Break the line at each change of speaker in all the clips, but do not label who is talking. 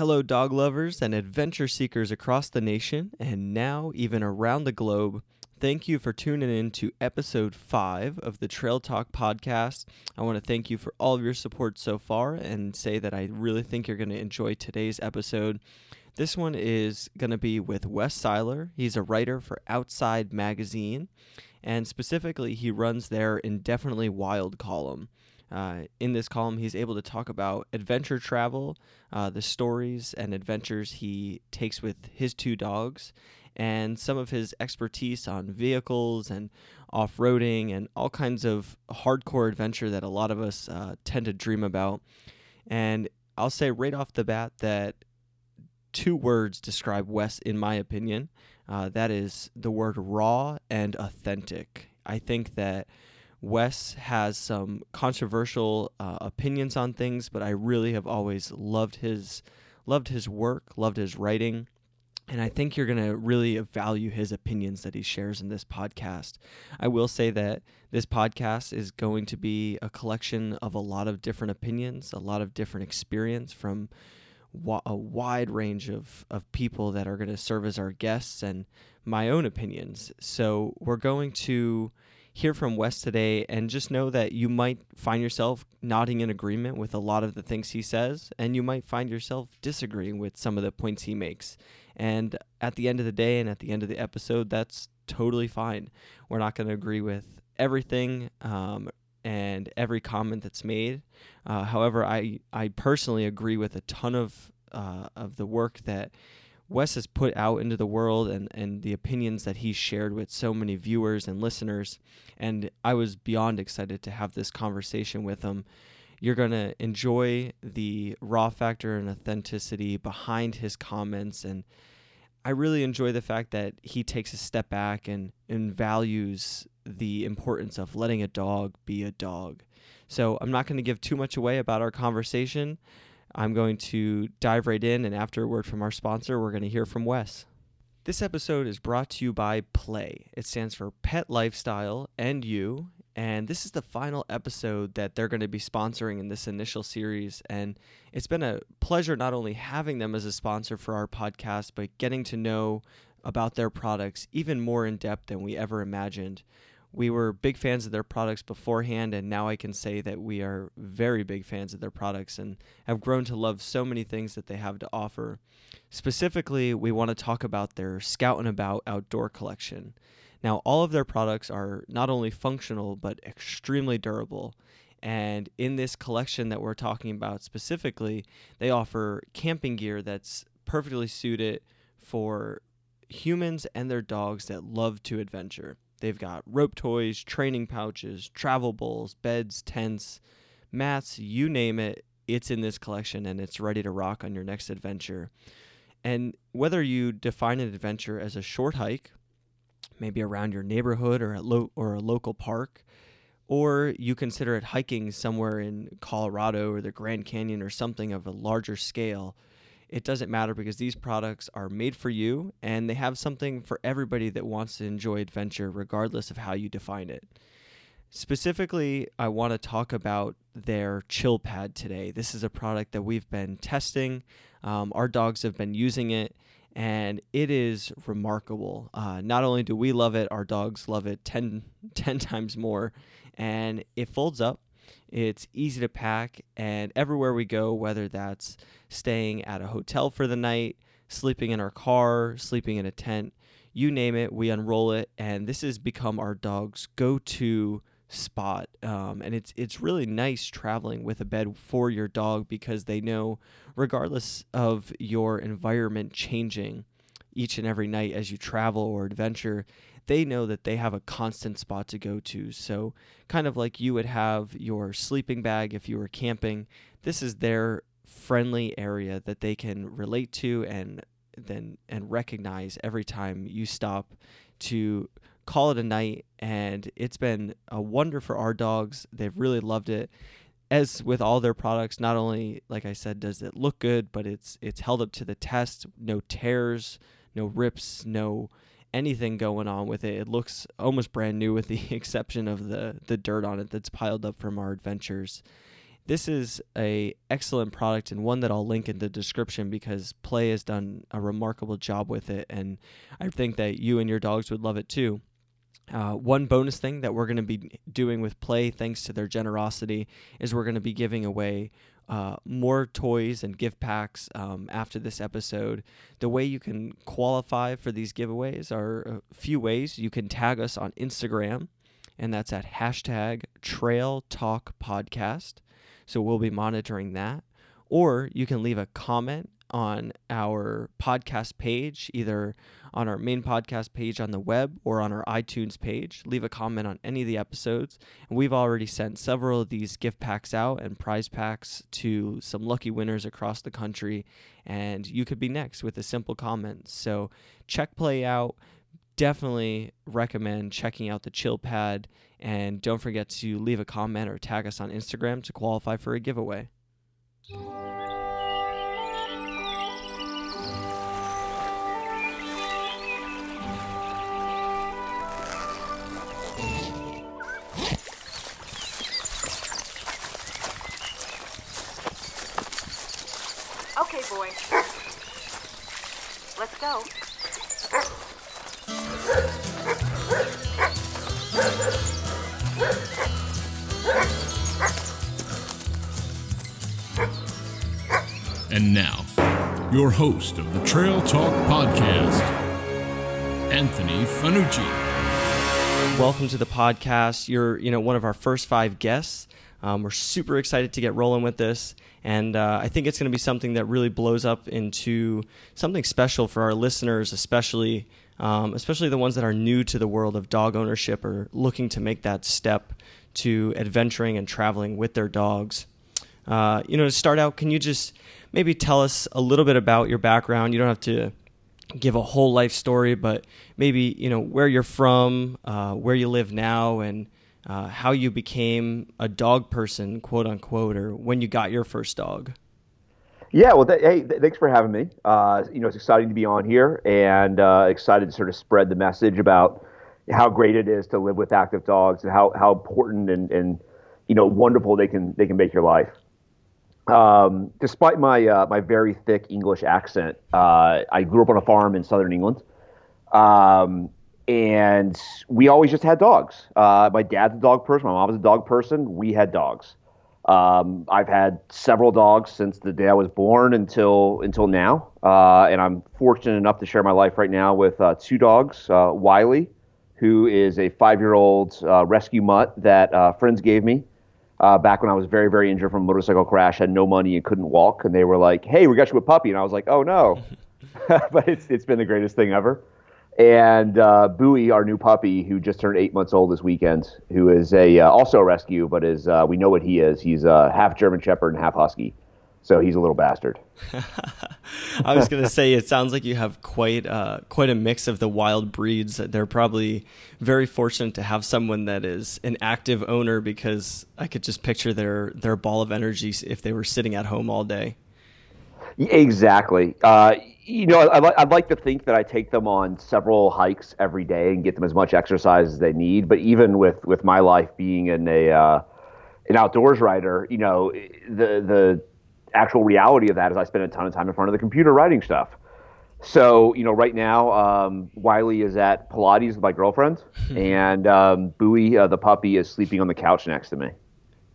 Hello, dog lovers and adventure seekers across the nation and now even around the globe. Thank you for tuning in to episode five of the Trail Talk podcast. I want to thank you for all of your support so far and say that I really think you're going to enjoy today's episode. This one is going to be with Wes Siler. He's a writer for Outside Magazine, and specifically, he runs their Indefinitely Wild column. Uh, in this column, he's able to talk about adventure travel, uh, the stories and adventures he takes with his two dogs, and some of his expertise on vehicles and off roading and all kinds of hardcore adventure that a lot of us uh, tend to dream about. And I'll say right off the bat that two words describe Wes, in my opinion. Uh, that is the word raw and authentic. I think that Wes has some controversial uh, opinions on things, but I really have always loved his loved his work, loved his writing, and I think you're going to really value his opinions that he shares in this podcast. I will say that this podcast is going to be a collection of a lot of different opinions, a lot of different experience from wa- a wide range of, of people that are going to serve as our guests and my own opinions. So we're going to hear from Wes today and just know that you might find yourself nodding in agreement with a lot of the things he says, and you might find yourself disagreeing with some of the points he makes. And at the end of the day and at the end of the episode, that's totally fine. We're not going to agree with everything um, and every comment that's made. Uh, however, I, I personally agree with a ton of, uh, of the work that Wes has put out into the world and, and the opinions that he shared with so many viewers and listeners. And I was beyond excited to have this conversation with him. You're going to enjoy the raw factor and authenticity behind his comments. And I really enjoy the fact that he takes a step back and, and values the importance of letting a dog be a dog. So I'm not going to give too much away about our conversation. I'm going to dive right in, and after a word from our sponsor, we're going to hear from Wes. This episode is brought to you by Play. It stands for Pet Lifestyle and You, and this is the final episode that they're going to be sponsoring in this initial series. And it's been a pleasure not only having them as a sponsor for our podcast, but getting to know about their products even more in depth than we ever imagined we were big fans of their products beforehand, and now I can say that we are very big fans of their products and have grown to love so many things that they have to offer. Specifically, we want to talk about their Scout and About outdoor collection. Now, all of their products are not only functional but extremely durable. And in this collection that we're talking about specifically, they offer camping gear that's perfectly suited for humans and their dogs that love to adventure. They've got rope toys, training pouches, travel bowls, beds, tents, mats, you name it. It's in this collection and it's ready to rock on your next adventure. And whether you define an adventure as a short hike, maybe around your neighborhood or, at lo- or a local park, or you consider it hiking somewhere in Colorado or the Grand Canyon or something of a larger scale, it doesn't matter because these products are made for you and they have something for everybody that wants to enjoy adventure, regardless of how you define it. Specifically, I want to talk about their chill pad today. This is a product that we've been testing. Um, our dogs have been using it, and it is remarkable. Uh, not only do we love it, our dogs love it 10, 10 times more. And it folds up, it's easy to pack, and everywhere we go, whether that's staying at a hotel for the night, sleeping in our car, sleeping in a tent, you name it, we unroll it, and this has become our dog's go-to spot. Um, and it's it's really nice traveling with a bed for your dog because they know, regardless of your environment changing each and every night as you travel or adventure, they know that they have a constant spot to go to. So, kind of like you would have your sleeping bag if you were camping, this is their friendly area that they can relate to and then and recognize every time you stop to call it a night. And it's been a wonder for our dogs. They've really loved it. As with all their products not only like i said does it look good but it's it's held up to the test. No tears no rips no anything going on with it it looks almost brand new with the exception of the the dirt on it that's piled up from our adventures this is a excellent product and one that I'll link in the description because Play has done a remarkable job with it, and I think that you and your dogs would love it too. Uh, one bonus thing that we're going to be doing with Play, thanks to their generosity, is we're going to be giving away uh, more toys and gift packs um, after this episode. The way you can qualify for these giveaways are a few ways. You can tag us on Instagram, and that's at hashtag Trail Talk Podcast. So we'll be monitoring that. Or you can leave a comment on our podcast page, either on our main podcast page on the web or on our iTunes page. Leave a comment on any of the episodes. And we've already sent several of these gift packs out and prize packs to some lucky winners across the country. And you could be next with a simple comment. So check play out. Definitely recommend checking out the chill pad. And don't forget to leave a comment or tag us on Instagram to qualify for a giveaway.
Go.
And now, your host of the Trail Talk Podcast, Anthony Fanucci.
Welcome to the podcast. You're, you know, one of our first five guests. Um, we're super excited to get rolling with this, and uh, I think it's going to be something that really blows up into something special for our listeners, especially, um, especially the ones that are new to the world of dog ownership or looking to make that step to adventuring and traveling with their dogs. Uh, you know, to start out, can you just maybe tell us a little bit about your background? You don't have to give a whole life story, but maybe you know where you're from, uh, where you live now, and uh, how you became a dog person, quote unquote, or when you got your first dog.
Yeah, well, th- hey, th- thanks for having me. Uh, you know, it's exciting to be on here, and uh, excited to sort of spread the message about how great it is to live with active dogs and how, how important and, and you know wonderful they can they can make your life. Um, despite my uh, my very thick English accent, uh, I grew up on a farm in southern England, um, and we always just had dogs. Uh, my dad's a dog person. My mom was a dog person. We had dogs. Um, I've had several dogs since the day I was born until until now, uh, and I'm fortunate enough to share my life right now with uh, two dogs. Uh, Wiley, who is a five-year-old rescue mutt that friends gave me uh, back when I was very, very injured from a motorcycle crash, had no money and couldn't walk, and they were like, "Hey, we got you a puppy," and I was like, "Oh no," but it's it's been the greatest thing ever. And uh, Bowie, our new puppy, who just turned eight months old this weekend, who is a uh, also a rescue, but is uh, we know what he is. He's a half German Shepherd and half Husky. So he's a little bastard.
I was going to say it sounds like you have quite uh, quite a mix of the wild breeds. They're probably very fortunate to have someone that is an active owner because I could just picture their their ball of energy if they were sitting at home all day.
Exactly. Uh, you know, I'd, I'd like to think that I take them on several hikes every day and get them as much exercise as they need. But even with with my life being in a uh, an outdoors writer, you know, the the actual reality of that is I spend a ton of time in front of the computer writing stuff. So, you know, right now, um, Wiley is at Pilates with my girlfriend, and um, Bowie, uh, the puppy, is sleeping on the couch next to me.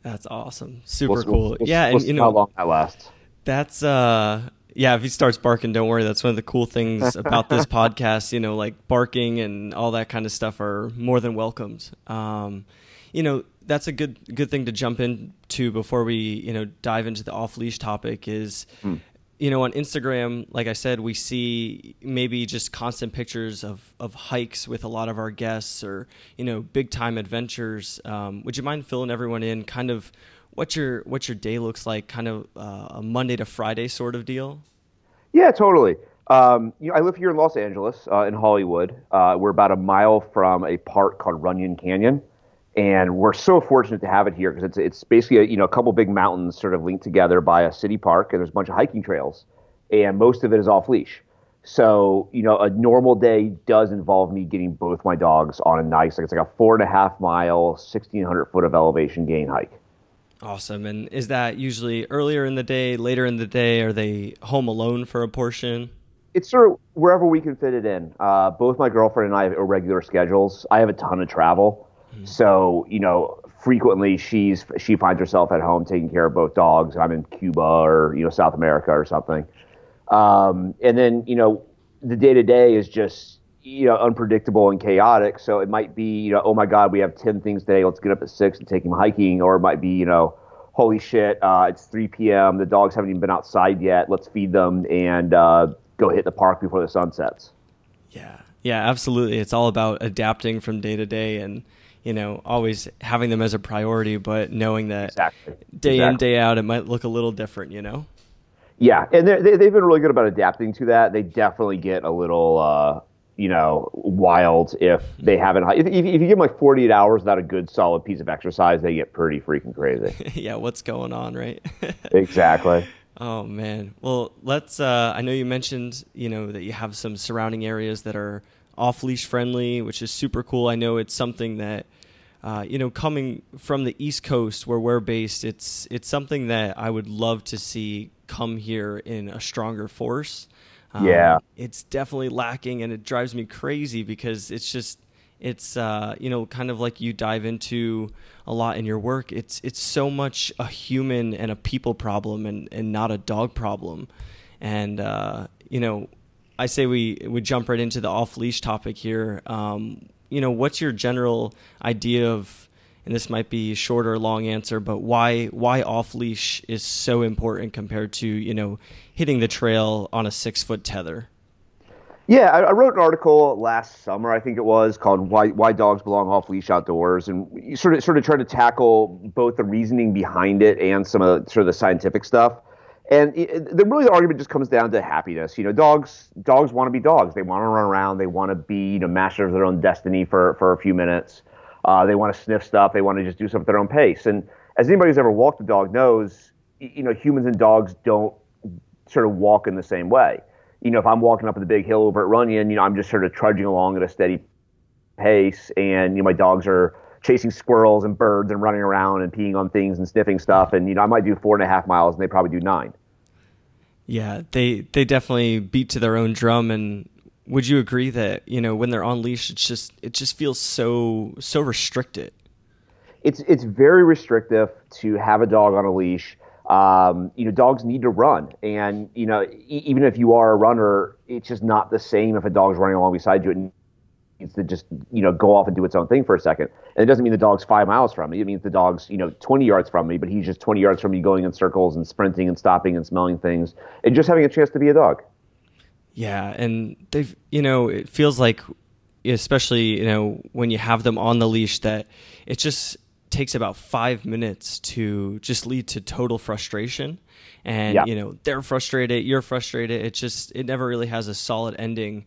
That's awesome. Super
We'll-
cool.
we'll-
yeah,
we'll
and you know,
how long that lasts.
That's uh yeah, if he starts barking, don't worry. That's one of the cool things about this podcast. You know, like barking and all that kind of stuff are more than welcomed. Um, you know, that's a good good thing to jump into before we you know dive into the off leash topic. Is you know on Instagram, like I said, we see maybe just constant pictures of of hikes with a lot of our guests or you know big time adventures. Um, would you mind filling everyone in, kind of? What your what your day looks like, kind of uh, a Monday to Friday sort of deal.
Yeah, totally. Um, you know, I live here in Los Angeles, uh, in Hollywood. Uh, we're about a mile from a park called Runyon Canyon, and we're so fortunate to have it here because it's it's basically a, you know a couple big mountains sort of linked together by a city park, and there's a bunch of hiking trails, and most of it is off leash. So you know, a normal day does involve me getting both my dogs on a nice, like it's like a four and a half mile, sixteen hundred foot of elevation gain hike.
Awesome. And is that usually earlier in the day, later in the day? Are they home alone for a portion?
It's sort of wherever we can fit it in. Uh, both my girlfriend and I have irregular schedules. I have a ton of travel, mm-hmm. so you know, frequently she's she finds herself at home taking care of both dogs. I'm in Cuba or you know South America or something, um, and then you know the day to day is just you know unpredictable and chaotic. So it might be you know oh my god we have ten things today. Let's get up at six and take him hiking, or it might be you know holy shit uh, it's 3 p.m. The dogs haven't even been outside yet. Let's feed them and uh, go hit the park before the sun sets.
Yeah, yeah, absolutely. It's all about adapting from day to day and you know always having them as a priority, but knowing that
exactly.
day
exactly.
in day out it might look a little different. You know.
Yeah, and they, they've been really good about adapting to that. They definitely get a little, uh, you know, wild if they haven't. If, if you give them like 48 hours without a good solid piece of exercise, they get pretty freaking crazy.
yeah, what's going on, right?
exactly.
Oh man. Well, let's. Uh, I know you mentioned, you know, that you have some surrounding areas that are off leash friendly, which is super cool. I know it's something that uh, you know, coming from the East Coast where we're based, it's it's something that I would love to see come here in a stronger force.
Um, yeah,
it's definitely lacking, and it drives me crazy because it's just it's uh, you know kind of like you dive into a lot in your work. It's it's so much a human and a people problem, and and not a dog problem. And uh, you know, I say we we jump right into the off leash topic here. Um, you know, what's your general idea of, and this might be a short or long answer, but why why off leash is so important compared to you know hitting the trail on a six foot tether?
Yeah, I, I, wrote an article last summer, I think it was, called "Why Why Dogs Belong Off Leash Outdoors," and sort of sort of try to tackle both the reasoning behind it and some of the, sort of the scientific stuff. And the really the argument just comes down to happiness. You know, dogs dogs want to be dogs. They want to run around. They want to be you know masters of their own destiny for for a few minutes. Uh, they want to sniff stuff. They want to just do stuff at their own pace. And as anybody who's ever walked a dog knows, you know, humans and dogs don't sort of walk in the same way. You know, if I'm walking up the big hill over at Runyon, you know, I'm just sort of trudging along at a steady pace, and you know, my dogs are chasing squirrels and birds and running around and peeing on things and sniffing stuff. And you know, I might do four and a half miles, and they probably do nine.
Yeah, they they definitely beat to their own drum. And would you agree that you know when they're on leash, it's just it just feels so so restricted.
It's it's very restrictive to have a dog on a leash. Um, you know, dogs need to run, and you know, e- even if you are a runner, it's just not the same if a dog's running along beside you and needs to just you know go off and do its own thing for a second. And it doesn't mean the dog's five miles from me. It means the dog's you know 20 yards from me, but he's just 20 yards from me, going in circles and sprinting and stopping and smelling things and just having a chance to be a dog.
Yeah, and they've you know it feels like, especially you know when you have them on the leash, that it just takes about five minutes to just lead to total frustration. And yeah. you know they're frustrated you're frustrated. It just it never really has a solid ending.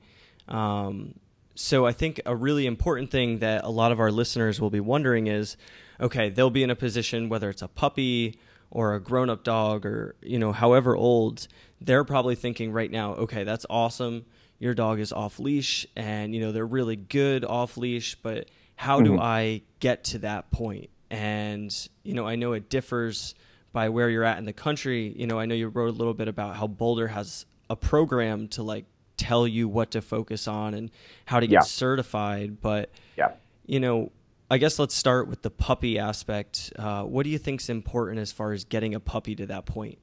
Um, so I think a really important thing that a lot of our listeners will be wondering is okay, they'll be in a position whether it's a puppy or a grown-up dog or you know however old, they're probably thinking right now, okay, that's awesome. Your dog is off leash and you know they're really good off leash, but how mm-hmm. do I get to that point? And you know, I know it differs by where you're at in the country. You know, I know you wrote a little bit about how Boulder has a program to like tell you what to focus on and how to get yeah. certified. But
yeah,
you know, I guess let's start with the puppy aspect. Uh, what do you think is important as far as getting a puppy to that point?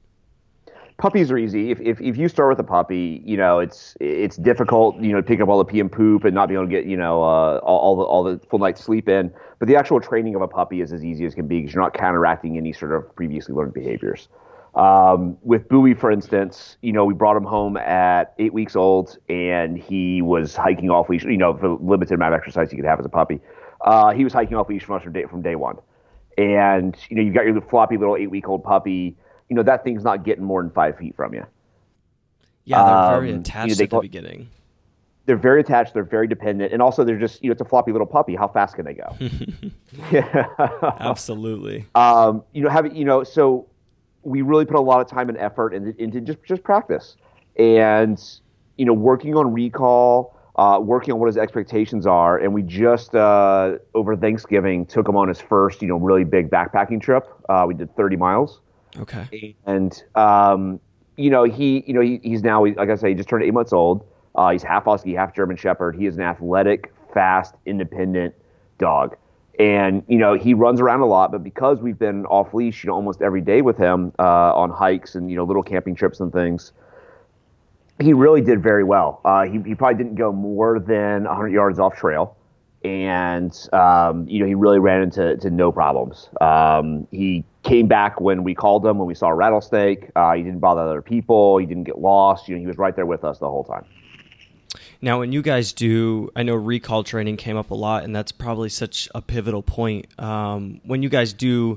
Puppies are easy. If, if, if you start with a puppy, you know it's it's difficult, you know, to pick up all the pee and poop and not be able to get you know uh, all, all the all the full night's sleep in. But the actual training of a puppy is as easy as can be because you're not counteracting any sort of previously learned behaviors. Um, with Bowie, for instance, you know, we brought him home at eight weeks old, and he was hiking off leash. You know, the limited amount of exercise he could have as a puppy, uh, he was hiking off leash from us from day from day one. And you know, you've got your floppy little eight week old puppy. You know, that thing's not getting more than five feet from you.
Yeah, they're very attached um, you know, at the beginning.
They're very attached. They're very dependent, and also they're just you know it's a floppy little puppy. How fast can they go?
yeah, absolutely.
Um, you know, have you know so we really put a lot of time and effort into, into just just practice and you know working on recall uh, working on what his expectations are. And we just uh, over Thanksgiving took him on his first, you know, really big backpacking trip. Uh, we did 30 miles,
Okay.
and um, you know he, you know he, he's now like I say, he just turned eight months old. Uh, he's half husky, half German Shepherd. He is an athletic, fast, independent dog. And you know he runs around a lot, but because we've been off leash, you know, almost every day with him uh, on hikes and you know little camping trips and things, he really did very well. Uh, he, he probably didn't go more than 100 yards off trail, and um, you know he really ran into to no problems. Um, he came back when we called him when we saw a rattlesnake. Uh, he didn't bother other people. He didn't get lost. You know he was right there with us the whole time.
Now, when you guys do, I know recall training came up a lot, and that's probably such a pivotal point. Um, when you guys do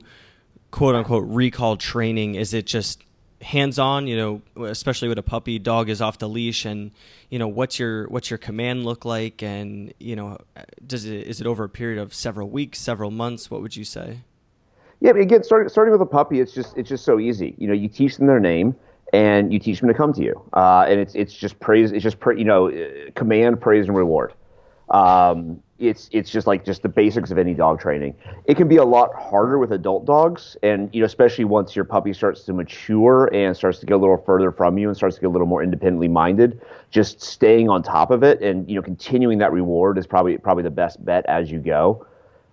quote unquote recall training, is it just hands on? You know, especially with a puppy, dog is off the leash, and you know what's your what's your command look like, and you know, does it is it over a period of several weeks, several months? What would you say?
Yeah, but again, starting starting with a puppy, it's just it's just so easy. You know, you teach them their name and you teach them to come to you, uh, and it's it's just praise. It's just pra- you know, command, praise, and reward. Um, it's it's just like just the basics of any dog training. It can be a lot harder with adult dogs, and you know, especially once your puppy starts to mature and starts to get a little further from you and starts to get a little more independently minded. Just staying on top of it and you know, continuing that reward is probably probably the best bet as you go.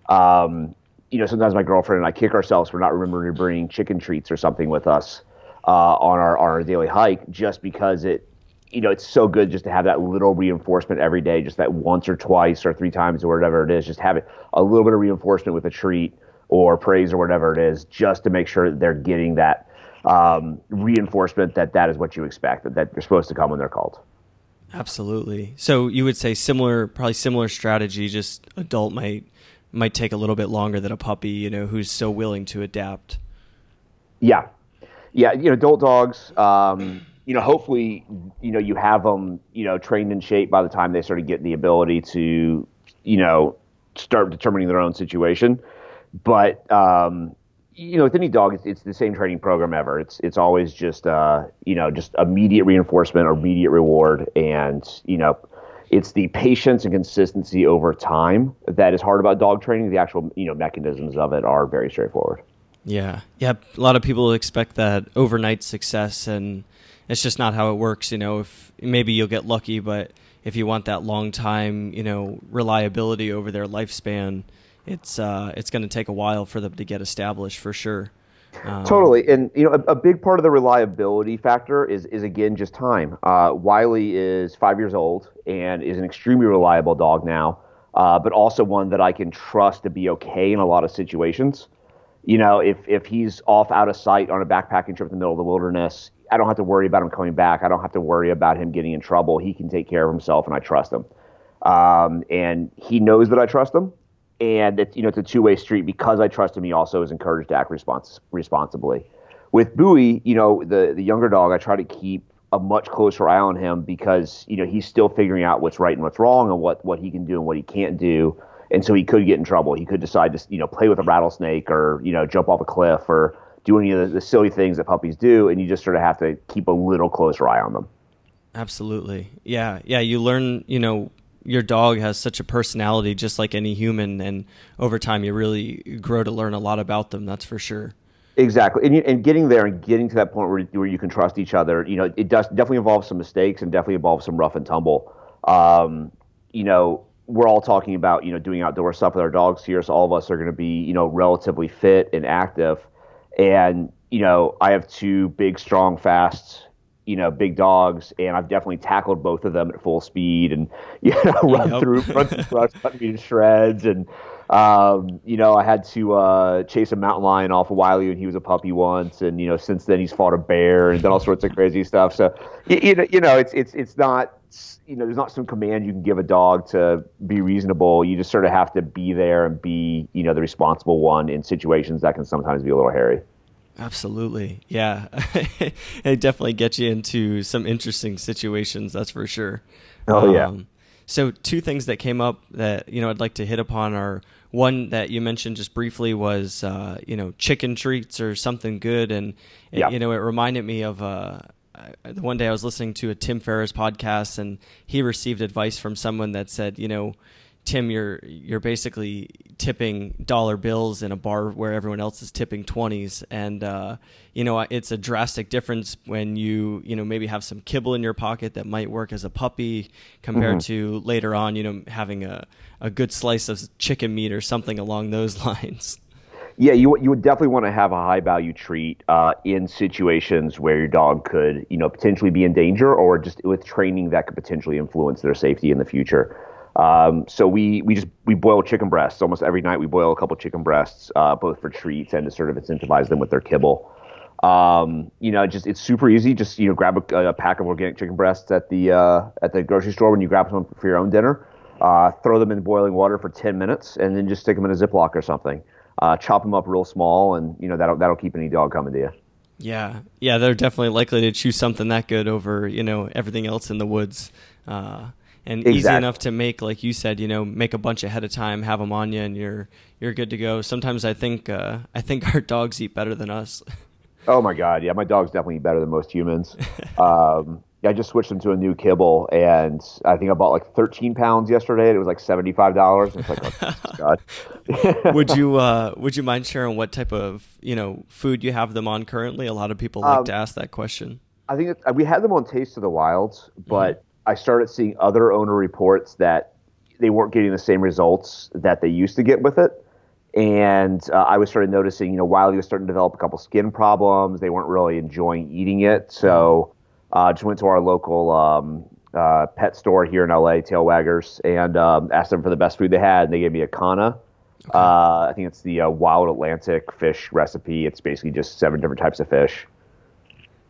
Um, you know, sometimes my girlfriend and I kick ourselves for not remembering to bring chicken treats or something with us uh, on our on our daily hike, just because it, you know, it's so good just to have that little reinforcement every day, just that once or twice or three times or whatever it is, just have it a little bit of reinforcement with a treat or praise or whatever it is, just to make sure that they're getting that um, reinforcement that that is what you expect that, that you're supposed to come when they're called.
Absolutely. So you would say similar, probably similar strategy. Just adult might might take a little bit longer than a puppy. You know, who's so willing to adapt.
Yeah, yeah. You know, adult dogs. Um, you know, hopefully, you know, you have them, you know, trained in shape by the time they sort of get the ability to, you know, start determining their own situation. But um, you know, with any dog, it's, it's the same training program ever. It's it's always just uh, you know, just immediate reinforcement or immediate reward, and you know, it's the patience and consistency over time that is hard about dog training. The actual you know mechanisms of it are very straightforward.
Yeah, yeah. A lot of people expect that overnight success, and it's just not how it works. You know, if maybe you'll get lucky, but if you want that long time, you know, reliability over their lifespan, it's uh, it's going to take a while for them to get established for sure. Um,
Totally, and you know, a, a big part of the reliability factor is is again just time. Uh, Wiley is five years old and is an extremely reliable dog now, uh, but also one that I can trust to be okay in a lot of situations. You know, if if he's off out of sight on a backpacking trip in the middle of the wilderness, I don't have to worry about him coming back. I don't have to worry about him getting in trouble. He can take care of himself, and I trust him. Um, and he knows that I trust him and it's you know it's a two way street because I trust him. He also is encouraged to act respons- responsibly. With Bowie, you know the the younger dog, I try to keep a much closer eye on him because you know he's still figuring out what's right and what's wrong and what what he can do and what he can't do. And so he could get in trouble. He could decide to you know play with a rattlesnake or you know jump off a cliff or do any of the, the silly things that puppies do. And you just sort of have to keep a little closer eye on them.
Absolutely. Yeah. Yeah. You learn, you know, your dog has such a personality just like any human and over time you really grow to learn a lot about them that's for sure
Exactly, and, you, and getting there and getting to that point where, where you can trust each other, you know, it does definitely involves some mistakes and definitely involves some rough and tumble. Um, you know, we're all talking about you know doing outdoor stuff with our dogs here, so all of us are going to be you know relatively fit and active, and you know, I have two big, strong, fast, you know, big dogs, and I've definitely tackled both of them at full speed and you know run
Yep.
through run through brush, cut me to shreds, and um, you know, I had to uh, chase a mountain lion off of Wiley when he was a puppy once, and you know, since then he's fought a bear and done all sorts of crazy stuff. So you, you know, you know, it's it's it's not you know, there's not some command you can give a dog to be reasonable. You just sort of have to be there and be you know the responsible one in situations that can sometimes be a little hairy.
absolutely yeah it definitely gets you into some interesting situations that's for sure
Oh, yeah.
so two things that came up that you know i'd like to hit upon are one that you mentioned just briefly was uh, you know chicken treats or something good and it,
Yeah.
you know it reminded me of uh, I, the one day I was listening to a Tim Ferriss podcast, and he received advice from someone that said, you know, Tim, you're you're basically tipping dollar bills in a bar where everyone else is tipping twenties, and uh, you know it's a drastic difference when you you know maybe have some kibble in your pocket that might work as a puppy compared mm-hmm. to later on you know having a a good slice of chicken meat or something along those lines.
Yeah, you you would definitely want to have a high value treat uh, in situations where your dog could you know potentially be in danger or just with training that could potentially influence their safety in the future. Um, so we we just we boil chicken breasts almost every night. We boil a couple chicken breasts, uh, both for treats and to sort of incentivize them with their kibble. Um, you know, just it's super easy. Just you know, grab a, a pack of organic chicken breasts at the uh, at the grocery store when you grab some for your own dinner. Uh, throw them in boiling water for 10 minutes, and then just stick them in a Ziploc or something. Uh, chop them up real small, and you know that'll that'll keep any dog coming to you.
Yeah, yeah, they're definitely likely to choose something that good over you know everything else in the woods. Uh, and exactly. easy enough to make, like you said, you know, make a bunch ahead of time, have them on you, and you're you're good to go. Sometimes I think uh, I think our dogs eat better than us.
Oh my god, yeah, my dogs definitely eat better than most humans. um, I just switched them to a new kibble, and I think I bought like 13 pounds yesterday. And it was like 75 dollars. It's like, oh,
God. would you uh, Would you mind sharing what type of you know food you have them on currently? A lot of people like um, to ask that question.
I think we had them on Taste of the Wilds, but I started seeing other owner reports that they weren't getting the same results that they used to get with it. And uh, I was started noticing, you know, Wiley was starting to develop a couple skin problems. They weren't really enjoying eating it. So uh, just went to our local um, uh, pet store here in LA, Tailwaggers, and um, asked them for the best food they had. And they gave me Acana. Okay. Uh, I think it's the uh, Wild Atlantic fish recipe. It's basically just seven different types of fish.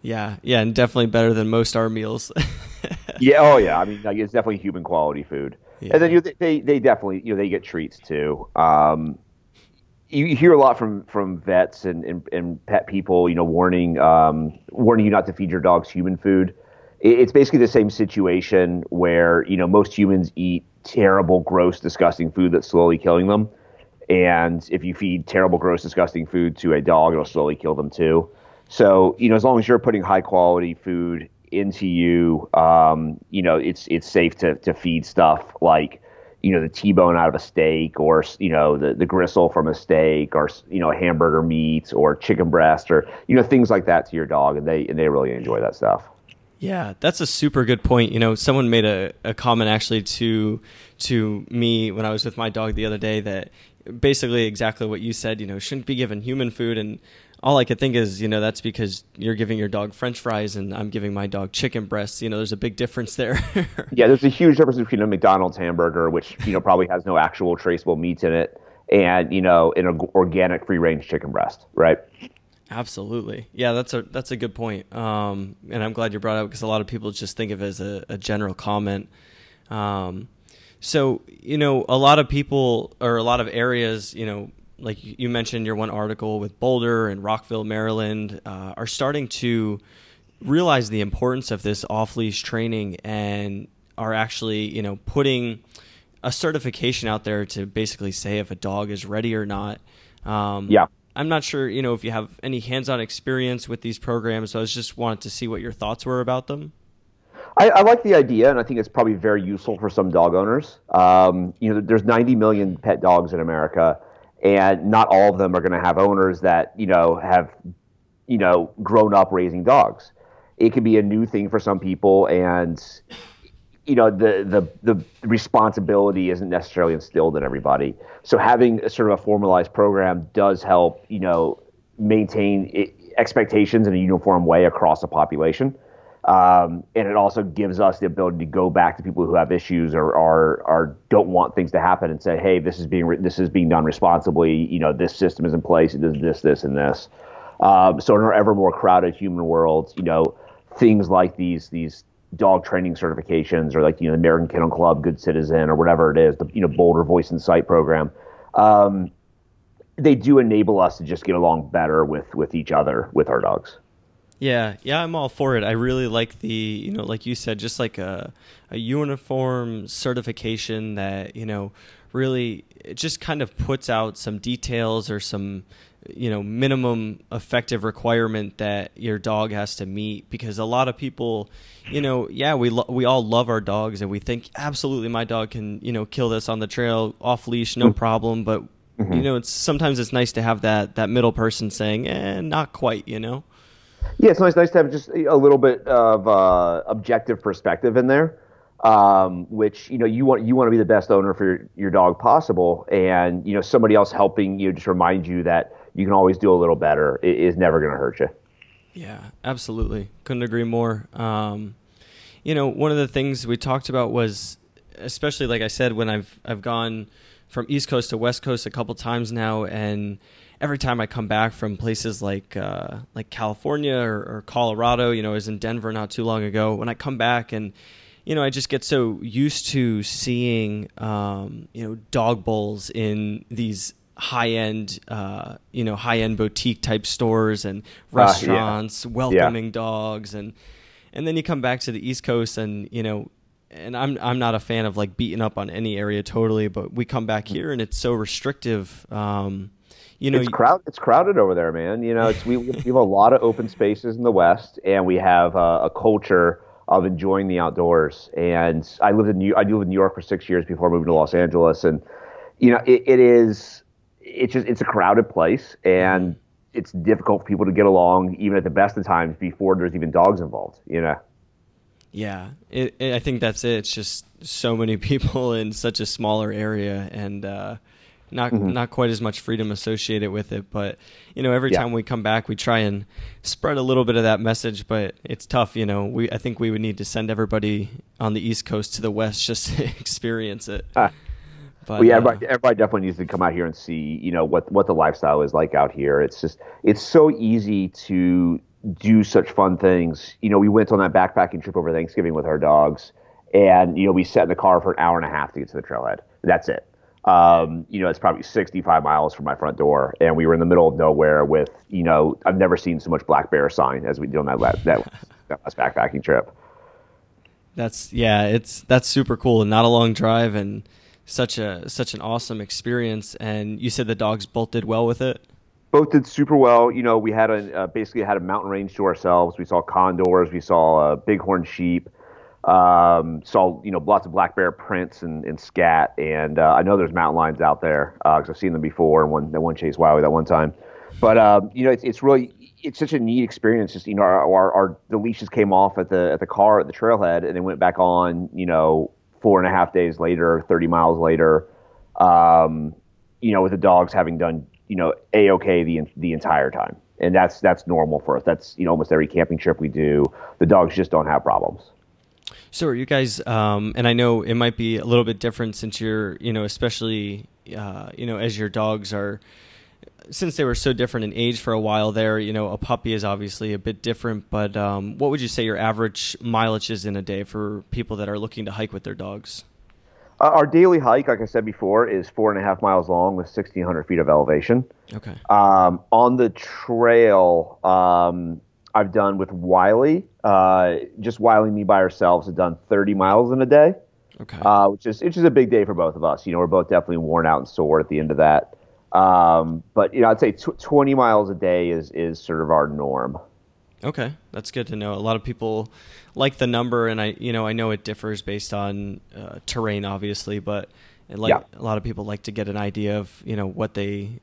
Yeah, yeah, and definitely better than most our meals.
yeah, oh yeah. I mean, like, it's definitely human quality food. Yeah. And then you know, they they definitely you know they get treats too. Um, you hear a lot from from vets and, and, and pet people, you know, warning um, warning you not to feed your dogs human food. It's basically the same situation where you know most humans eat terrible, gross, disgusting food that's slowly killing them. And if you feed terrible, gross, disgusting food to a dog, it'll slowly kill them too. So you know, as long as you're putting high quality food into you, um, you know, it's it's safe to to feed stuff like you know the T-bone out of a steak, or you know the the gristle from a steak, or you know hamburger meat, or chicken breast, or you know things like that to your dog, and they and they really enjoy that stuff.
Yeah, that's a super good point. You know, someone made a, a comment actually to to me when I was with my dog the other day that basically exactly what you said. You know, shouldn't be given human food, and all I could think is, you know, that's because you're giving your dog French fries and I'm giving my dog chicken breasts. You know, there's a big difference there.
yeah, there's a huge difference between a McDonald's hamburger, which you know probably has no actual traceable meats in it, and you know, an organic free range chicken breast, right?
Absolutely, yeah, that's a that's a good point, um, and I'm glad you brought it up because a lot of people just think of it as a, a general comment. Um, so you know, a lot of people or a lot of areas, you know, like you mentioned your one article with Boulder and Rockville, Maryland, uh, are starting to realize the importance of this off leash training and are actually, you know, putting a certification out there to basically say if a dog is ready or not.
Um, yeah.
I'm not sure, you know, if you have any hands-on experience with these programs. So I was just wanted to see what your thoughts were about them.
I, I, like the idea, and I think it's probably very useful for some dog owners. Um, you know, there's 90 million pet dogs in America and not all of them are going to have owners that you know have you know grown up raising dogs. It could be a new thing for some people, and you know the the the responsibility isn't necessarily instilled in everybody. So having a sort of a formalized program does help you know maintain expectations in a uniform way across the population. Um, and it also gives us the ability to go back to people who have issues or are, are don't want things to happen and say, hey, this is being re- this is being done responsibly. You know, this system is in place. It does this, this, and this. Um, so in our ever more crowded human world, you know, things like these these dog training certifications or like you know the American Kennel Club Good Citizen or whatever it is, the you know Boulder Voice and Sight program. Um, they do enable us to just get along better with with each other with our dogs.
Yeah, yeah, I'm all for it. I really like the, you know, like you said, just like a, a uniform certification that, you know, really it just kind of puts out some details or some, you know, minimum effective requirement that your dog has to meet because a lot of people, you know, yeah, we lo- we all love our dogs and we think absolutely my dog can, you know, kill this on the trail off leash, no problem, but
Mm-hmm.
you know, it's sometimes it's nice to have that that middle person saying, "Eh, not quite," you know.
Yeah, it's nice, nice to have just a little bit of uh, objective perspective in there, um, which you know you want you want to be the best owner for your, your dog possible, and you know somebody else helping you just remind you that you can always do a little better is never going to hurt you.
Yeah, absolutely. Couldn't agree more. Um, you know, one of the things we talked about was, especially like I said, when I've I've gone from East Coast to West Coast a couple times now, and every time I come back from places like uh, like California or, or Colorado, you know, I was in Denver not too long ago. When I come back and you know, I just get so used to seeing, um, you know, dog bowls in these high end, uh, you know, high end boutique type stores and
yeah.
restaurants welcoming dogs, and and then you come back to the East Coast and you know, and I'm I'm not a fan of like beating up on any area totally, but we come back here and it's so restrictive. Um, you know,
it's crowd it's crowded over there, man. You know, it's we, we have a lot of open spaces in the West, and we have uh, a culture of enjoying the outdoors. And I lived in New I lived in New York for six years before moving to Los Angeles, and you know, it, it is it's just it's a crowded place, and it's difficult for people to get along, even at the best of times, before there's even dogs involved. You know.
Yeah, it, it, I think that's it. It's just so many people in such a smaller area, and uh, not
Mm-hmm.
not quite as much freedom associated with it. But you know, every
Yeah.
time we come back, we try and spread a little bit of that message. But it's tough. You know, we I think we would need to send everybody on the East Coast to the West just to experience it.
Ah.
But
Well, yeah,
uh,
everybody, everybody definitely needs to come out here and see, you know, what what the lifestyle is like out here. It's just it's so easy to do such fun things. You know, we went on that backpacking trip over Thanksgiving with our dogs, and you know, we sat in the car for an hour and a half to get to the trailhead. That's it. Um, you know, it's probably 65 miles from my front door, and we were in the middle of nowhere with, you know, I've never seen so much black bear sign as we did on that last, that, that last backpacking trip.
That's yeah, it's that's super cool and not a long drive and such a such an awesome experience. And you said the dogs both did well with it.
both did super well. You know, we had a uh, basically had a mountain range to ourselves. We saw condors, we saw uh, bighorn sheep, um, saw you know lots of black bear prints and, and scat. And uh, I know there's mountain lions out there because I've seen them before. And one that one chased Wiley that one time. But um, you know, it's, it's really it's such a neat experience. Just you know, our, our, our the leashes came off at the at the car at the trailhead, and then went back on. You know, four and a half days later, thirty miles later. Um, you know, with the dogs having done, you know, a okay the the entire time, and that's that's normal for us. That's you know almost every camping trip we do. The dogs just don't have problems.
So are you guys? Um, and I know it might be a little bit different since you're, you know, especially, uh, you know, as your dogs are, since they were so different in age for a while there. You know, a puppy is obviously a bit different. But um, what would you say your average mileage is in a day for people that are looking to hike with their dogs?
Uh, our daily hike, like I said before, is four and a half miles long with sixteen hundred feet of elevation.
Okay.
Um, on the trail, um, I've done with Wiley, uh, just Wiley and me by ourselves, have done thirty miles in a day.
Okay.
uh, which is which is a big day for both of us. You know, we're both definitely worn out and sore at the end of that. Um, but you know, I'd say tw- 20 miles a day is is sort of our norm.
Okay, that's good to know. A lot of people like the number, and I, you know, I know it differs based on uh, terrain, obviously, but like
Yeah.
a lot of people like to get an idea of, you know, what they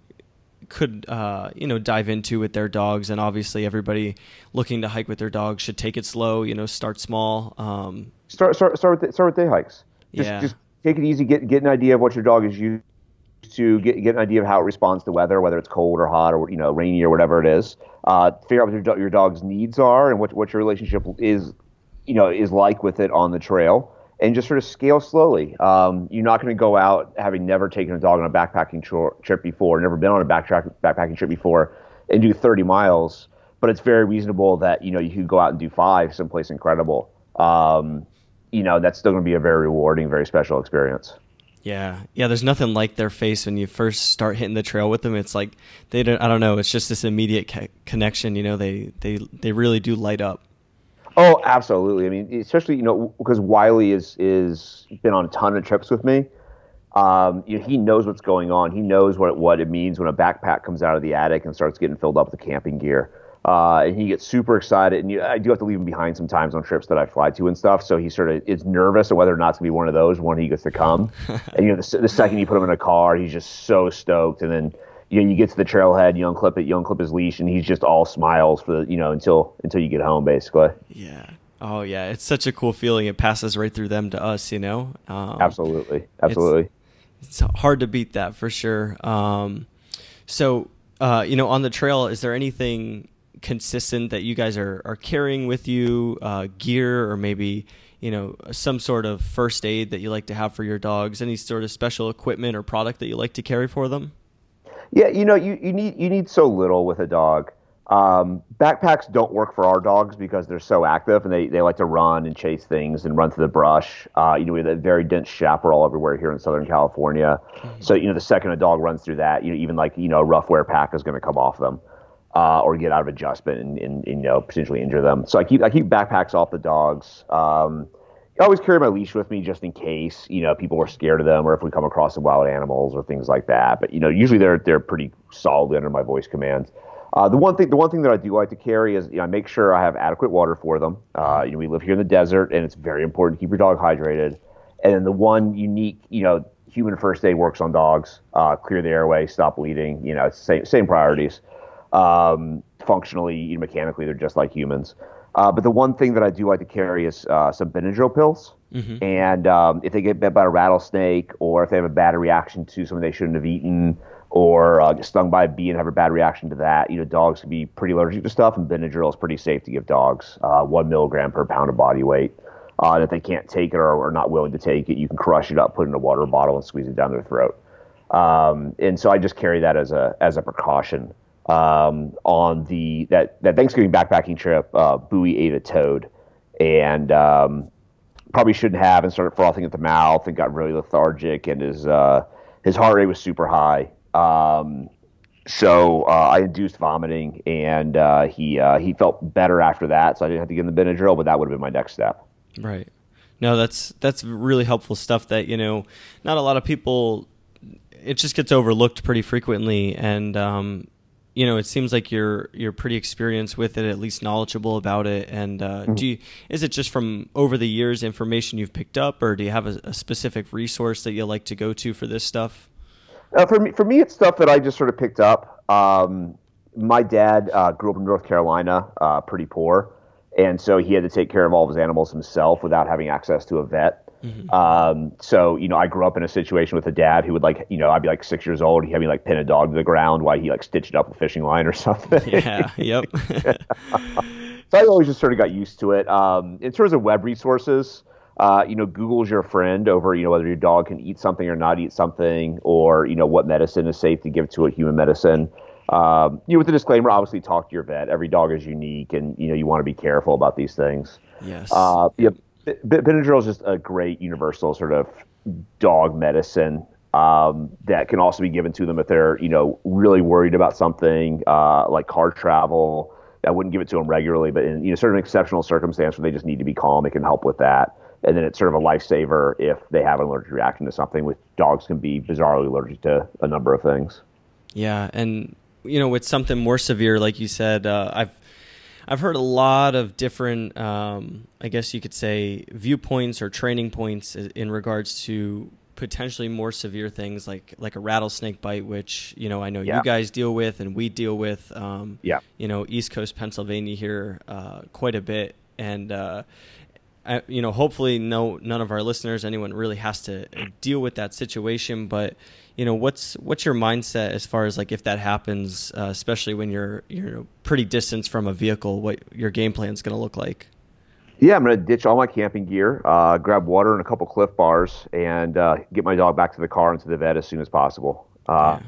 could, uh, you know, dive into with their dogs, and obviously, everybody looking to hike with their dogs should take it slow. You know, start small. Um,
Start start start with start with day hikes. Just
Yeah.
just take it easy. Get get an idea of what your dog is used to. Get get an idea of how it responds to weather, whether it's cold or hot or you know rainy or whatever it is. Uh, figure out what your your dog's needs are and what what your relationship is, you know, is like with it on the trail. And just sort of scale slowly. Um, you're not going to go out having never taken a dog on a backpacking tro- trip before, never been on a backtrack backpacking trip before, and do 30 miles. But it's very reasonable that you know you could go out and do five someplace incredible. Um, you know that's still going to be a very rewarding, very special experience.
Yeah, yeah. There's nothing like their face when you first start hitting the trail with them. It's like they don't. I don't know. It's just this immediate ca- connection. You know, they they they really do light up.
Oh, absolutely. I mean, especially you know because Wiley is is been on a ton of trips with me. Um, you know, he knows what's going on. He knows what what it means when a backpack comes out of the attic and starts getting filled up with camping gear. Uh, and he gets super excited. And you, I do have to leave him behind sometimes on trips that I fly to and stuff. So he sort of is nervous of whether or not it's gonna be one of those when he gets to come. and you know, the, the second you put him in a car, he's just so stoked. And then you know, you get to the trailhead, you unclip it, you unclip his leash, and he's just all smiles for the, you know until until you get home, basically.
Yeah. Oh yeah, it's such a cool feeling. It passes right through them to us, you know.
Um, absolutely, absolutely.
It's, it's, hard to beat that for sure. Um, so, uh, you know, on the trail, is there anything consistent that you guys are, are carrying with you, uh, gear or maybe you know some sort of first aid that you like to have for your dogs? Any sort of special equipment or product that you like to carry for them?
Yeah, you know, you, you need you need so little with a dog. Um, backpacks don't work for our dogs because they're so active and they, they like to run and chase things and run through the brush. Uh, you know, we have a very dense chaparral everywhere here in Southern California. Mm-hmm. So, you know, the second a dog runs through that, you know, even like, you know, a Ruffwear pack is going to come off them uh, or get out of adjustment and, and, and, you know potentially injure them. So I keep I keep backpacks off the dogs. Um, I always carry my leash with me just in case you know people are scared of them or if we come across some wild animals or things like that. But you know usually they're they're pretty solid under my voice commands. Uh, the one thing the one thing that I do like to carry is you know, I make sure I have adequate water for them. Uh, you know we live here in the desert and it's very important to keep your dog hydrated. And then the one unique you know human first aid works on dogs. Uh, clear the airway, stop bleeding. You know same same priorities. Um, functionally, you know, mechanically, they're just like humans. Uh, but the one thing that I do like to carry is uh, some Benadryl pills. Mm-hmm. And um, if they get bit by a rattlesnake, or if they have a bad reaction to something they shouldn't have eaten, or uh, get stung by a bee and have a bad reaction to that, you know, dogs can be pretty allergic to stuff, and Benadryl is pretty safe to give dogs, uh, one milligram per pound of body weight. Uh, and if they can't take it or are not willing to take it, you can crush it up, put it in a water bottle, and squeeze it down their throat. Um, and so I just carry that as a as a precaution um, on the that that Thanksgiving backpacking trip. Uh, Bowie ate a toad, and um, probably shouldn't have, and started frothing at the mouth, and got really lethargic, and his uh, his heart rate was super high. Um, so uh, I induced vomiting, and uh, he uh, he felt better after that. So I didn't have to give him the Benadryl, but that would have been my next step.
Right. No, that's that's really helpful stuff. That you know, not a lot of people. It just gets overlooked pretty frequently, and um, you know, it seems like you're you're pretty experienced with it, at least knowledgeable about it. And uh, mm-hmm. do you, is it just from over the years information you've picked up, or do you have a, a specific resource that you like to go to for this stuff?
Uh, for me, for me, it's stuff that I just sort of picked up. Um, my dad uh, grew up in North Carolina, uh, pretty poor, and so he had to take care of all of his animals himself without having access to a vet. Mm-hmm. Um, so you know, I grew up in a situation with a dad who would like, you know, I'd be like six years old, he'd have me like pin a dog to the ground while he like stitched up a fishing line or something.
Yeah. Yep.
so I always just sort of got used to it. Um, in terms of web resources, uh, you know, Google's your friend over, you know, whether your dog can eat something or not eat something, or you know, what medicine is safe to give to a human medicine. Um, you know, with the disclaimer, obviously talk to your vet. Every dog is unique, and you know, you want to be careful about these things.
Yes.
Uh, Benadryl is just a great universal sort of dog medicine um, that can also be given to them if they're you know really worried about something uh, like car travel. I wouldn't give it to them regularly, but in you know sort of exceptional circumstance where they just need to be calm, it can help with that. And then it's sort of a lifesaver if they have an allergic reaction to something. With dogs can be bizarrely allergic to a number of things.
Yeah, and you know with something more severe, like you said, uh, I've I've heard a lot of different, um, I guess you could say, viewpoints or training points in regards to potentially more severe things like like a rattlesnake bite, which you know I know yeah. you guys deal with and we deal with. Um,
yeah.
You know, East Coast Pennsylvania here uh, quite a bit, and uh, I, you know, hopefully, no none of our listeners, anyone really has to deal with that situation, but you know what's what's your mindset as far as like if that happens uh, especially when you're you're pretty distance from a vehicle what your game plan is going to look like?
Yeah i'm going to ditch all my camping gear uh, grab water and a couple Clif Bars and uh, get my dog back to the car and to the vet as soon as possible. Uh,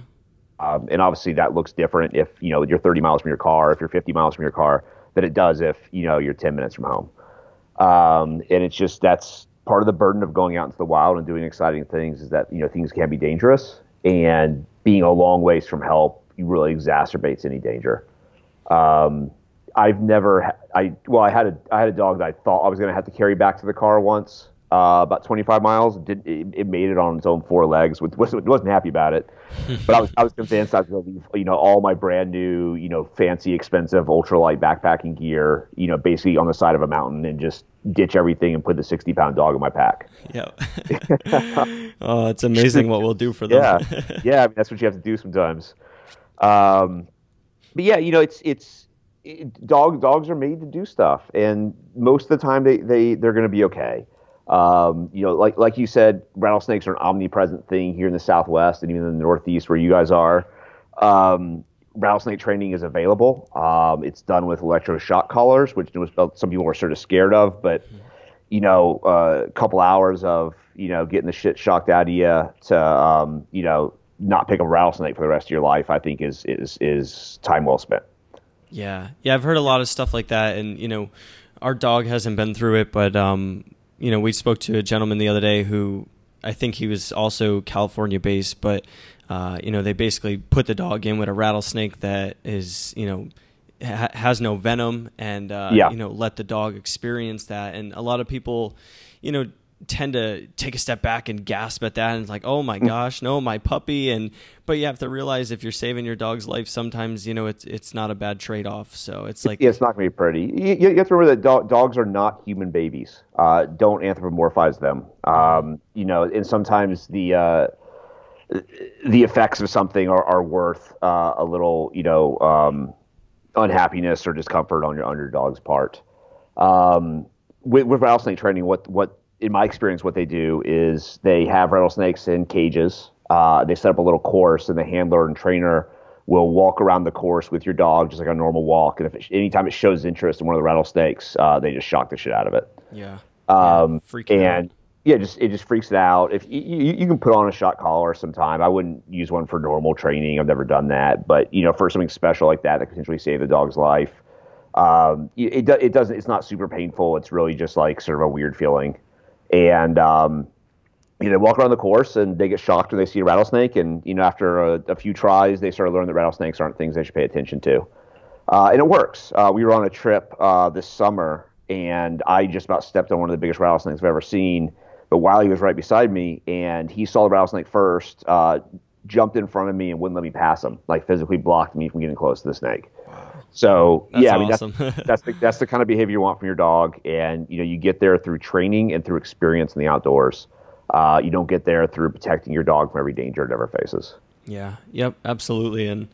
yeah. um, and obviously that looks different if you know you're 30 miles from your car if you're 50 miles from your car than it does if you know you're 10 minutes from home. Um, and it's just that's part of the burden of going out into the wild and doing exciting things is that you know things can be dangerous, and being a long ways from help really exacerbates any danger. Um, I've never, I well, I had a I had a dog that I thought I was going to have to carry back to the car once, uh, about 25 miles. It, did, it, it, made it on its own four legs. Which wasn't, wasn't happy about it, but I was I was convinced I was going to leave you know all my brand new you know fancy expensive ultralight backpacking gear you know basically on the side of a mountain and just ditch everything and put the 60 pound dog in my pack.
Yeah. oh, it's amazing what we'll do for them.
yeah, yeah. I mean, that's what you have to do sometimes. Um, but yeah, you know, it's it's it, dog dogs are made to do stuff, and most of the time they they they're going to be okay. Um, you know, like like you said, rattlesnakes are an omnipresent thing here in the Southwest and even in the Northeast where you guys are. Um, rattlesnake training is available. Um, it's done with electroshock collars, which some people are sort of scared of, but you know, uh, a couple hours of you know getting the shit shocked out of you to um, you know not pick a rattlesnake for the rest of your life, I think is is is time well spent.
Yeah, yeah, I've heard a lot of stuff like that, and you know, our dog hasn't been through it, but um, you know, we spoke to a gentleman the other day who I think he was also California based, but uh, you know, they basically put the dog in with a rattlesnake that is, you know, ha- has no venom, and uh, yeah. you know, let the dog experience that. And a lot of people, you know, tend to take a step back and gasp at that and it's like oh my mm. gosh no my puppy and but you have to realize if you're saving your dog's life sometimes you know it's it's not a bad trade-off so it's like
yeah, it's not going to be pretty. You, you, have to remember that do- dogs are not human babies uh, don't anthropomorphize them um, you know and sometimes the uh, the effects of something are, are worth uh, a little you know um, unhappiness or discomfort on your on your dog's part. Um, with, with rattlesnake training what what in my experience, what they do is they have rattlesnakes in cages. Uh, they set up a little course, and the handler and trainer will walk around the course with your dog just like a normal walk. And if it, anytime it shows interest in one of the rattlesnakes, uh, they just shock the shit out of it.
Yeah.
Um, yeah, and out. yeah, just it just freaks it out. If you, you, you can put on a shock collar sometime, I wouldn't use one for normal training. I've never done that, but you know, for something special like that that could potentially save the dog's life, um, it, it doesn't. It's not super painful. It's really just like sort of a weird feeling and um, you know, walk around the course and they get shocked when they see a rattlesnake. And you know, after a, a few tries, they start to learn that rattlesnakes aren't things they should pay attention to. Uh, and it works. Uh, we were on a trip uh, this summer, and I just about stepped on one of the biggest rattlesnakes I've ever seen. But Wiley was right beside me, and he saw the rattlesnake first, uh, jumped in front of me and wouldn't let me pass him, like physically blocked me from getting close to the snake. So
that's
yeah,
I mean awesome.
that's that's the, that's the kind of behavior you want from your dog, and you know you get there through training and through experience in the outdoors. Uh, you don't get there through protecting your dog from every danger it ever faces.
Yeah. Yep. Absolutely. And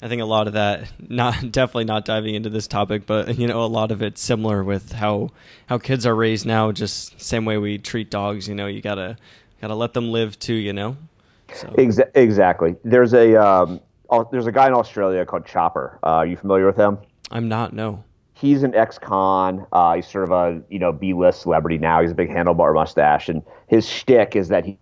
I think a lot of that, not definitely not diving into this topic, but you know, a lot of it's similar with how how kids are raised now. Just same way we treat dogs. You know, you gotta gotta let them live too. You know.
So. Exa- exactly. There's a um, there's a guy in Australia called Chopper. Uh, are you familiar with him?
I'm not. No.
He's an ex-con. Uh, he's sort of a you know B-list celebrity now. He's a big handlebar mustache, and his shtick is that he,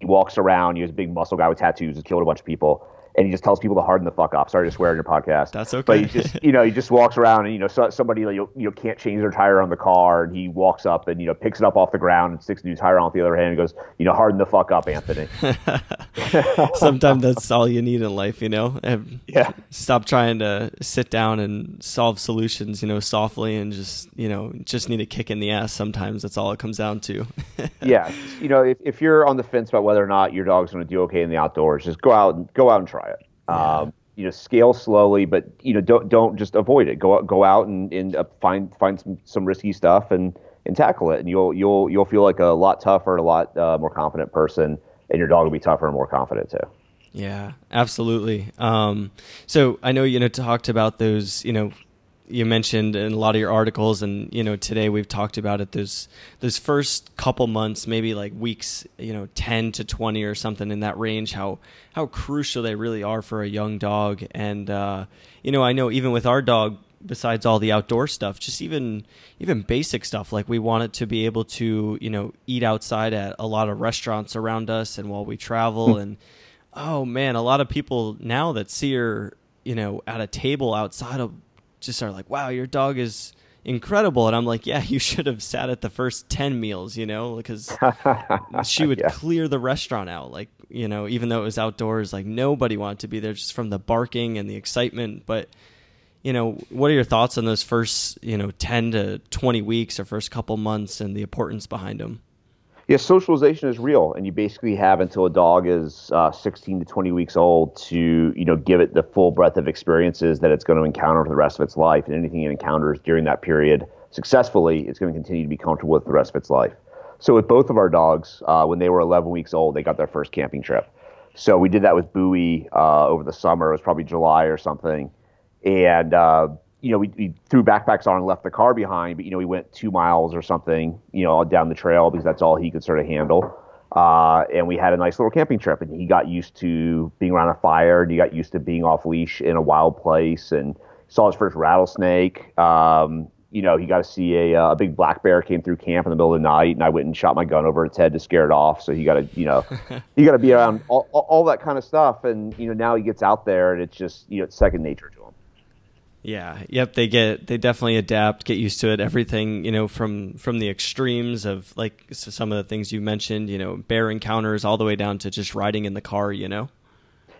he walks around. He's a big muscle guy with tattoos. He's killed a bunch of people and he just tells people to harden the fuck up. Sorry to swear on your podcast.
That's okay.
But he just, you know, he just walks around and you know, so, somebody you know, you know can't change their tire on the car, and he walks up and you know picks it up off the ground and sticks a new tire on with the other hand and goes, you know, harden the fuck up, Anthony.
Sometimes that's all you need in life, you know.
Yeah.
Stop trying to sit down and solve solutions, you know, softly, and just you know, just need a kick in the ass. Sometimes that's all it comes down to.
yeah, you know, if if you're on the fence about whether or not your dog's going to do okay in the outdoors, just go out and go out and try try it. Yeah. Um, you know, scale slowly, but you know, don't don't just avoid it. Go out, go out and, and uh, find find some, some risky stuff and and tackle it, and you'll you'll you'll feel like a lot tougher, a lot uh, more confident person, and your dog will be tougher and more confident too.
Yeah, absolutely. Um, so I know you know talked about those you know you mentioned in a lot of your articles and you know today we've talked about it those those first couple months maybe like weeks you know 10 to 20 or something in that range how how crucial they really are for a young dog and uh, you know i know even with our dog besides all the outdoor stuff just even even basic stuff like we want it to be able to you know eat outside at a lot of restaurants around us and while we travel hmm. and oh man a lot of people now that see her you know at a table outside of just are like, wow, your dog is incredible. And I'm like, yeah, you should have sat at the first 10 meals, you know, because she would
Yeah.
clear the restaurant out. Like, you know, even though it was outdoors, like nobody wanted to be there just from the barking and the excitement. But, you know, what are your thoughts on those first, you know, 10 to 20 weeks or first couple months and the importance behind them?
Yeah, socialization is real, and you basically have until a dog is uh, 16 to 20 weeks old to you know give it the full breadth of experiences that it's going to encounter for the rest of its life, and anything it encounters during that period successfully, it's going to continue to be comfortable with the rest of its life. So with both of our dogs, uh, when they were 11 weeks old, they got their first camping trip. So we did that with Bowie uh, over the summer. It was probably July or something, and uh, you know we, we threw backpacks on and left the car behind. But you know we went two miles or something, you know, down the trail because that's all he could sort of handle. Uh, and we had a nice little camping trip, and he got used to being around a fire, and he got used to being off leash in a wild place, and saw his first rattlesnake. Um, you know, he got to see a, uh, a big black bear came through camp in the middle of the night, and I went and shot my gun over its head to scare it off. So he got to, you know, he got to be around all, all, all that kind of stuff, and you know, now he gets out there, and it's just, you know, it's second nature to him.
Yeah. Yep. They get they definitely adapt, get used to it. Everything you know from from the extremes of like s- some of the things you mentioned. You know, bear encounters all the way down to just riding in the car. You know.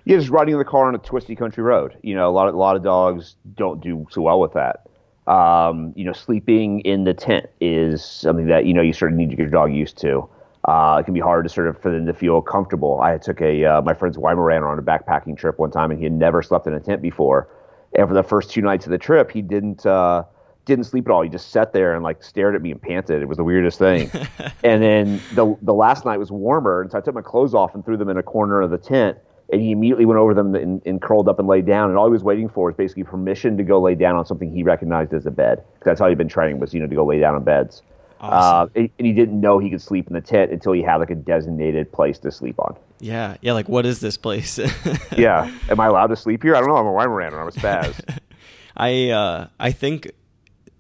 Yeah, just riding in the car on a twisty country road. You know, a lot of a lot of dogs don't do so well with that. Um, you know, sleeping in the tent is something that you know you sort of need to get your dog used to. Uh, it can be hard to sort of for them to feel comfortable. I took a uh, my friend's Weimaraner on a backpacking trip one time, and he had never slept in a tent before. And for the first two nights of the trip, he didn't uh, didn't sleep at all. He just sat there and like stared at me and panted. It was the weirdest thing. and then the the last night was warmer, and so I took my clothes off and threw them in a corner of the tent. And he immediately went over them and, and curled up and laid down. And all he was waiting for was basically permission to go lay down on something he recognized as a bed. that's how he'd been training was you know to go lay down on beds.
Awesome.
Uh, and and he didn't know he could sleep in the tent until he had like a designated place to sleep on.
Yeah. Yeah. Like, what is this place?
Yeah, am I allowed to sleep here? I don't know. I'm a Weimaraner. I'm a spaz.
I uh, I think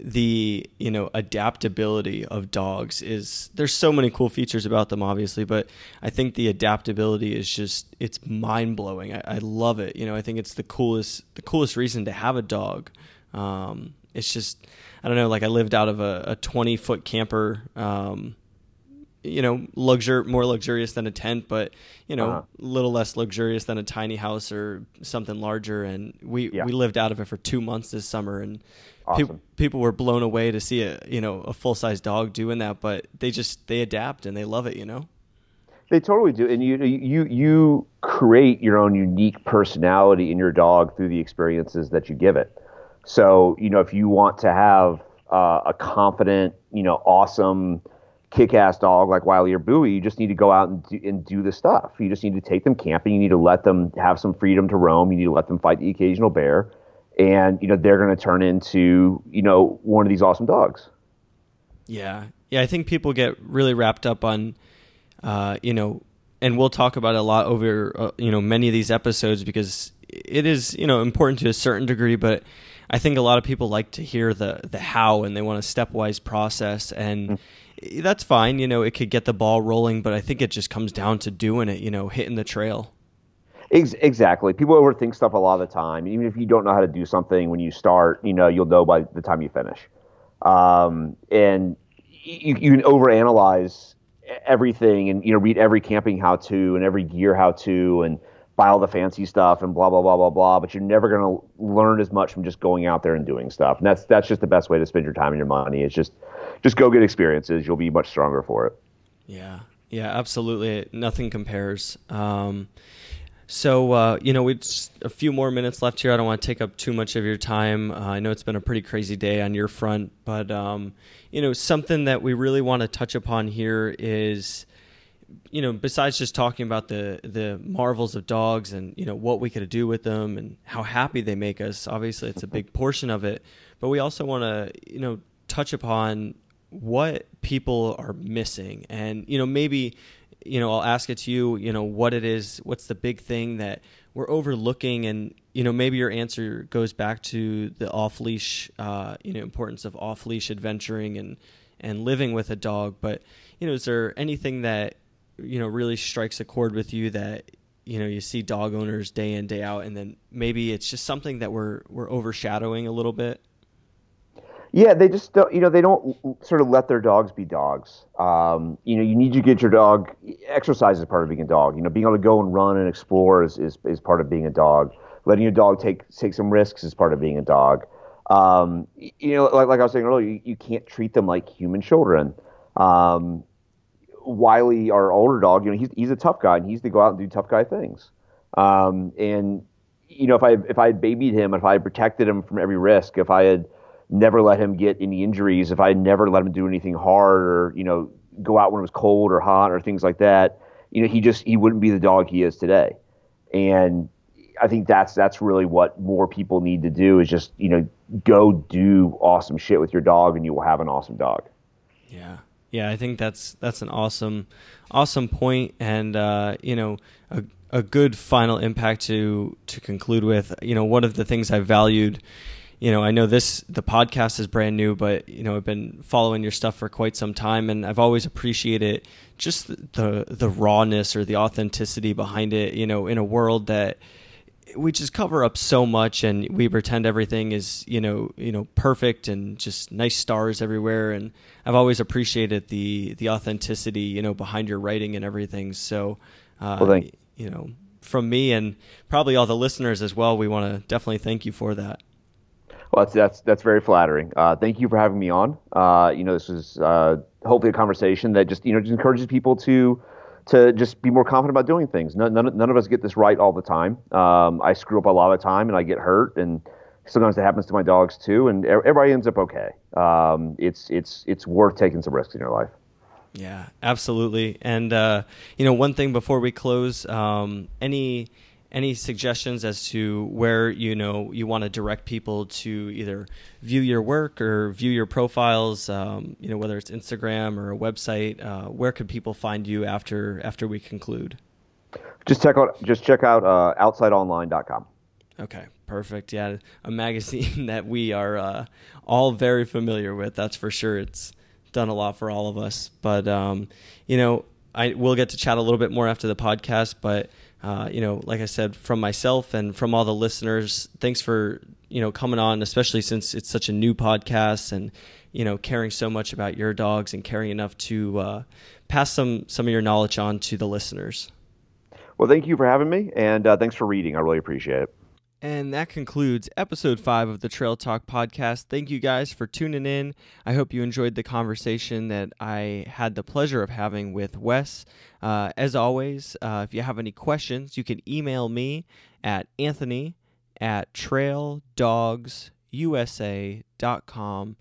the you know adaptability of dogs is there's so many cool features about them obviously but i think the adaptability is just it's mind-blowing I, I love it you know i think it's the coolest the coolest reason to have a dog um, it's just i don't know like i lived out of a, a 20 foot camper um, you know, luxur more luxurious than a tent, but you know,
Uh-huh.
a little less luxurious than a tiny house or something larger. And we
Yeah.
we lived out of it for two months this summer, and
Awesome.
people were blown away to see a you know a full size dog doing that. But they just they adapt and they love it. You know.
They totally do, and you you you create your own unique personality in your dog through the experiences that you give it. So you know, if you want to have uh, a confident, you know, awesome, kick-ass dog like Wiley or Bowie, you just need to go out and do, and do the stuff. You just need to take them camping. You need to let them have some freedom to roam. You need to let them fight the occasional bear, and you know they're going to turn into you know one of these awesome dogs.
Yeah, yeah. I think people get really wrapped up on, uh, you know, and we'll talk about it a lot over, uh, you know, many of these episodes because it is, you know, important to a certain degree. But I think a lot of people like to hear the the how and they want a stepwise process, and that's fine. You know, it could get the ball rolling, but I think it just comes down to doing it. You know, hitting the trail.
Exactly. People overthink stuff a lot of the time. Even if you don't know how to do something when you start, you know, you'll know by the time you finish. Um, and you, you can overanalyze everything and, you know, read every camping how to and every gear how to and buy all the fancy stuff and blah, blah, blah, blah, blah. But you're never going to learn as much from just going out there and doing stuff. And that's, that's just the best way to spend your time and your money. It's just, just go get experiences. You'll be much stronger for it.
Yeah, yeah, absolutely. Nothing compares. Um, so uh, you know, we just a few more minutes left here. I don't want to take up too much of your time. Uh, I know it's been a pretty crazy day on your front, but um, you know, something that we really want to touch upon here is, you know, besides just talking about the the marvels of dogs and you know what we could do with them and how happy they make us. Obviously, it's a big portion of it, but we also want to you know touch upon what people are missing. And you know maybe you know i'll ask it to you you know what it is what's the big thing that we're overlooking? And you know maybe your answer goes back to the off leash uh, you know importance of off leash adventuring and and living with a dog. But you know is there anything that you know really strikes a chord with you that you know you see dog owners day in day out and then maybe it's just something that we're we're overshadowing a little bit
Yeah, they just don't, you know, they don't sort of let their dogs be dogs. Um, you know, you need to get your dog, exercise is part of being a dog. You know, being able to go and run and explore is, is, is part of being a dog. Letting your dog take, take some risks is part of being a dog. Um, you know, like, like I was saying earlier, you, you can't treat them like human children. Um, Wiley, our older dog, you know, he's, he's a tough guy and he's to go out and do tough guy things. Um, and, you know, if I, if I had babied him, if I had protected him from every risk, if I had, never let him get any injuries, if I had never let him do anything hard or, you know, go out when it was cold or hot or things like that, you know, he just he wouldn't be the dog he is today. And I think that's that's really what more people need to do is just, you know, go do awesome shit with your dog and you will have an awesome dog.
Yeah. Yeah, I think that's that's an awesome awesome point and uh, you know, a a good final impact to to conclude with. You know, one of the things I valued you know, I know this the podcast is brand new, but you know, I've been following your stuff for quite some time, and I've always appreciated just the the rawness or the authenticity behind it. You know, in a world that we just cover up so much, and we pretend everything is you know you know perfect and just nice stars everywhere. And I've always appreciated the the authenticity you know behind your writing and everything. So, uh, well, you know, from me and probably all the listeners as well, we want to definitely thank you for that.
Well, that's that's that's very flattering. Uh, thank you for having me on. Uh, you know, this is uh, hopefully a conversation that just you know just encourages people to to just be more confident about doing things. None, none, none of us get this right all the time. Um, I screw up a lot of time and I get hurt, and sometimes it happens to my dogs too. And everybody ends up okay. Um, it's it's it's worth taking some risks in your life.
Yeah, absolutely. And uh, you know, one thing before we close, um, any any suggestions as to where you know you want to direct people to either view your work or view your profiles um, you know whether it's instagram or a website uh, where could people find you after after we conclude?
Just check out just check out uh, outsideonline.com
okay perfect. Yeah a magazine that we are uh, all very familiar with that's for sure. It's done a lot for all of us. But um, you know i will get to chat a little bit more after the podcast but uh, you know, like I said, from myself and from all the listeners, thanks for you know coming on, especially since it's such a new podcast and you know caring so much about your dogs and caring enough to uh, pass some some of your knowledge on to the listeners.
Well, thank you for having me, and uh, thanks for reading. I really appreciate it.
And that concludes episode five of the Trail Talk podcast. Thank you guys for tuning in. I hope you enjoyed the conversation that I had the pleasure of having with Wes. Uh, as always, uh, if you have any questions, you can email me at anthony at traildogsusa.com.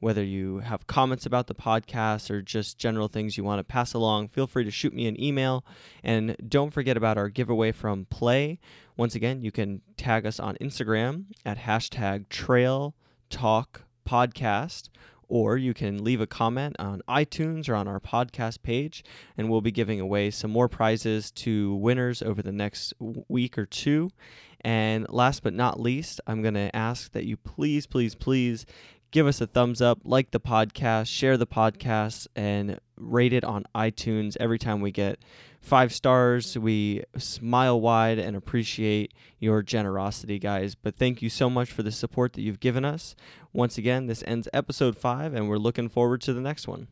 Whether you have comments about the podcast or just general things you want to pass along, feel free to shoot me an email. And don't forget about our giveaway from Play. Once again, you can tag us on Instagram at hashtag Trail Talk Podcast, or you can leave a comment on iTunes or on our podcast page, and we'll be giving away some more prizes to winners over the next week or two. And last but not least, I'm going to ask that you please, please, please give us a thumbs up, like the podcast, share the podcast, and rate it on iTunes every time we get five stars. We smile wide and appreciate your generosity, guys. But thank you so much for the support that you've given us. Once again, this ends episode five, and we're looking forward to the next one.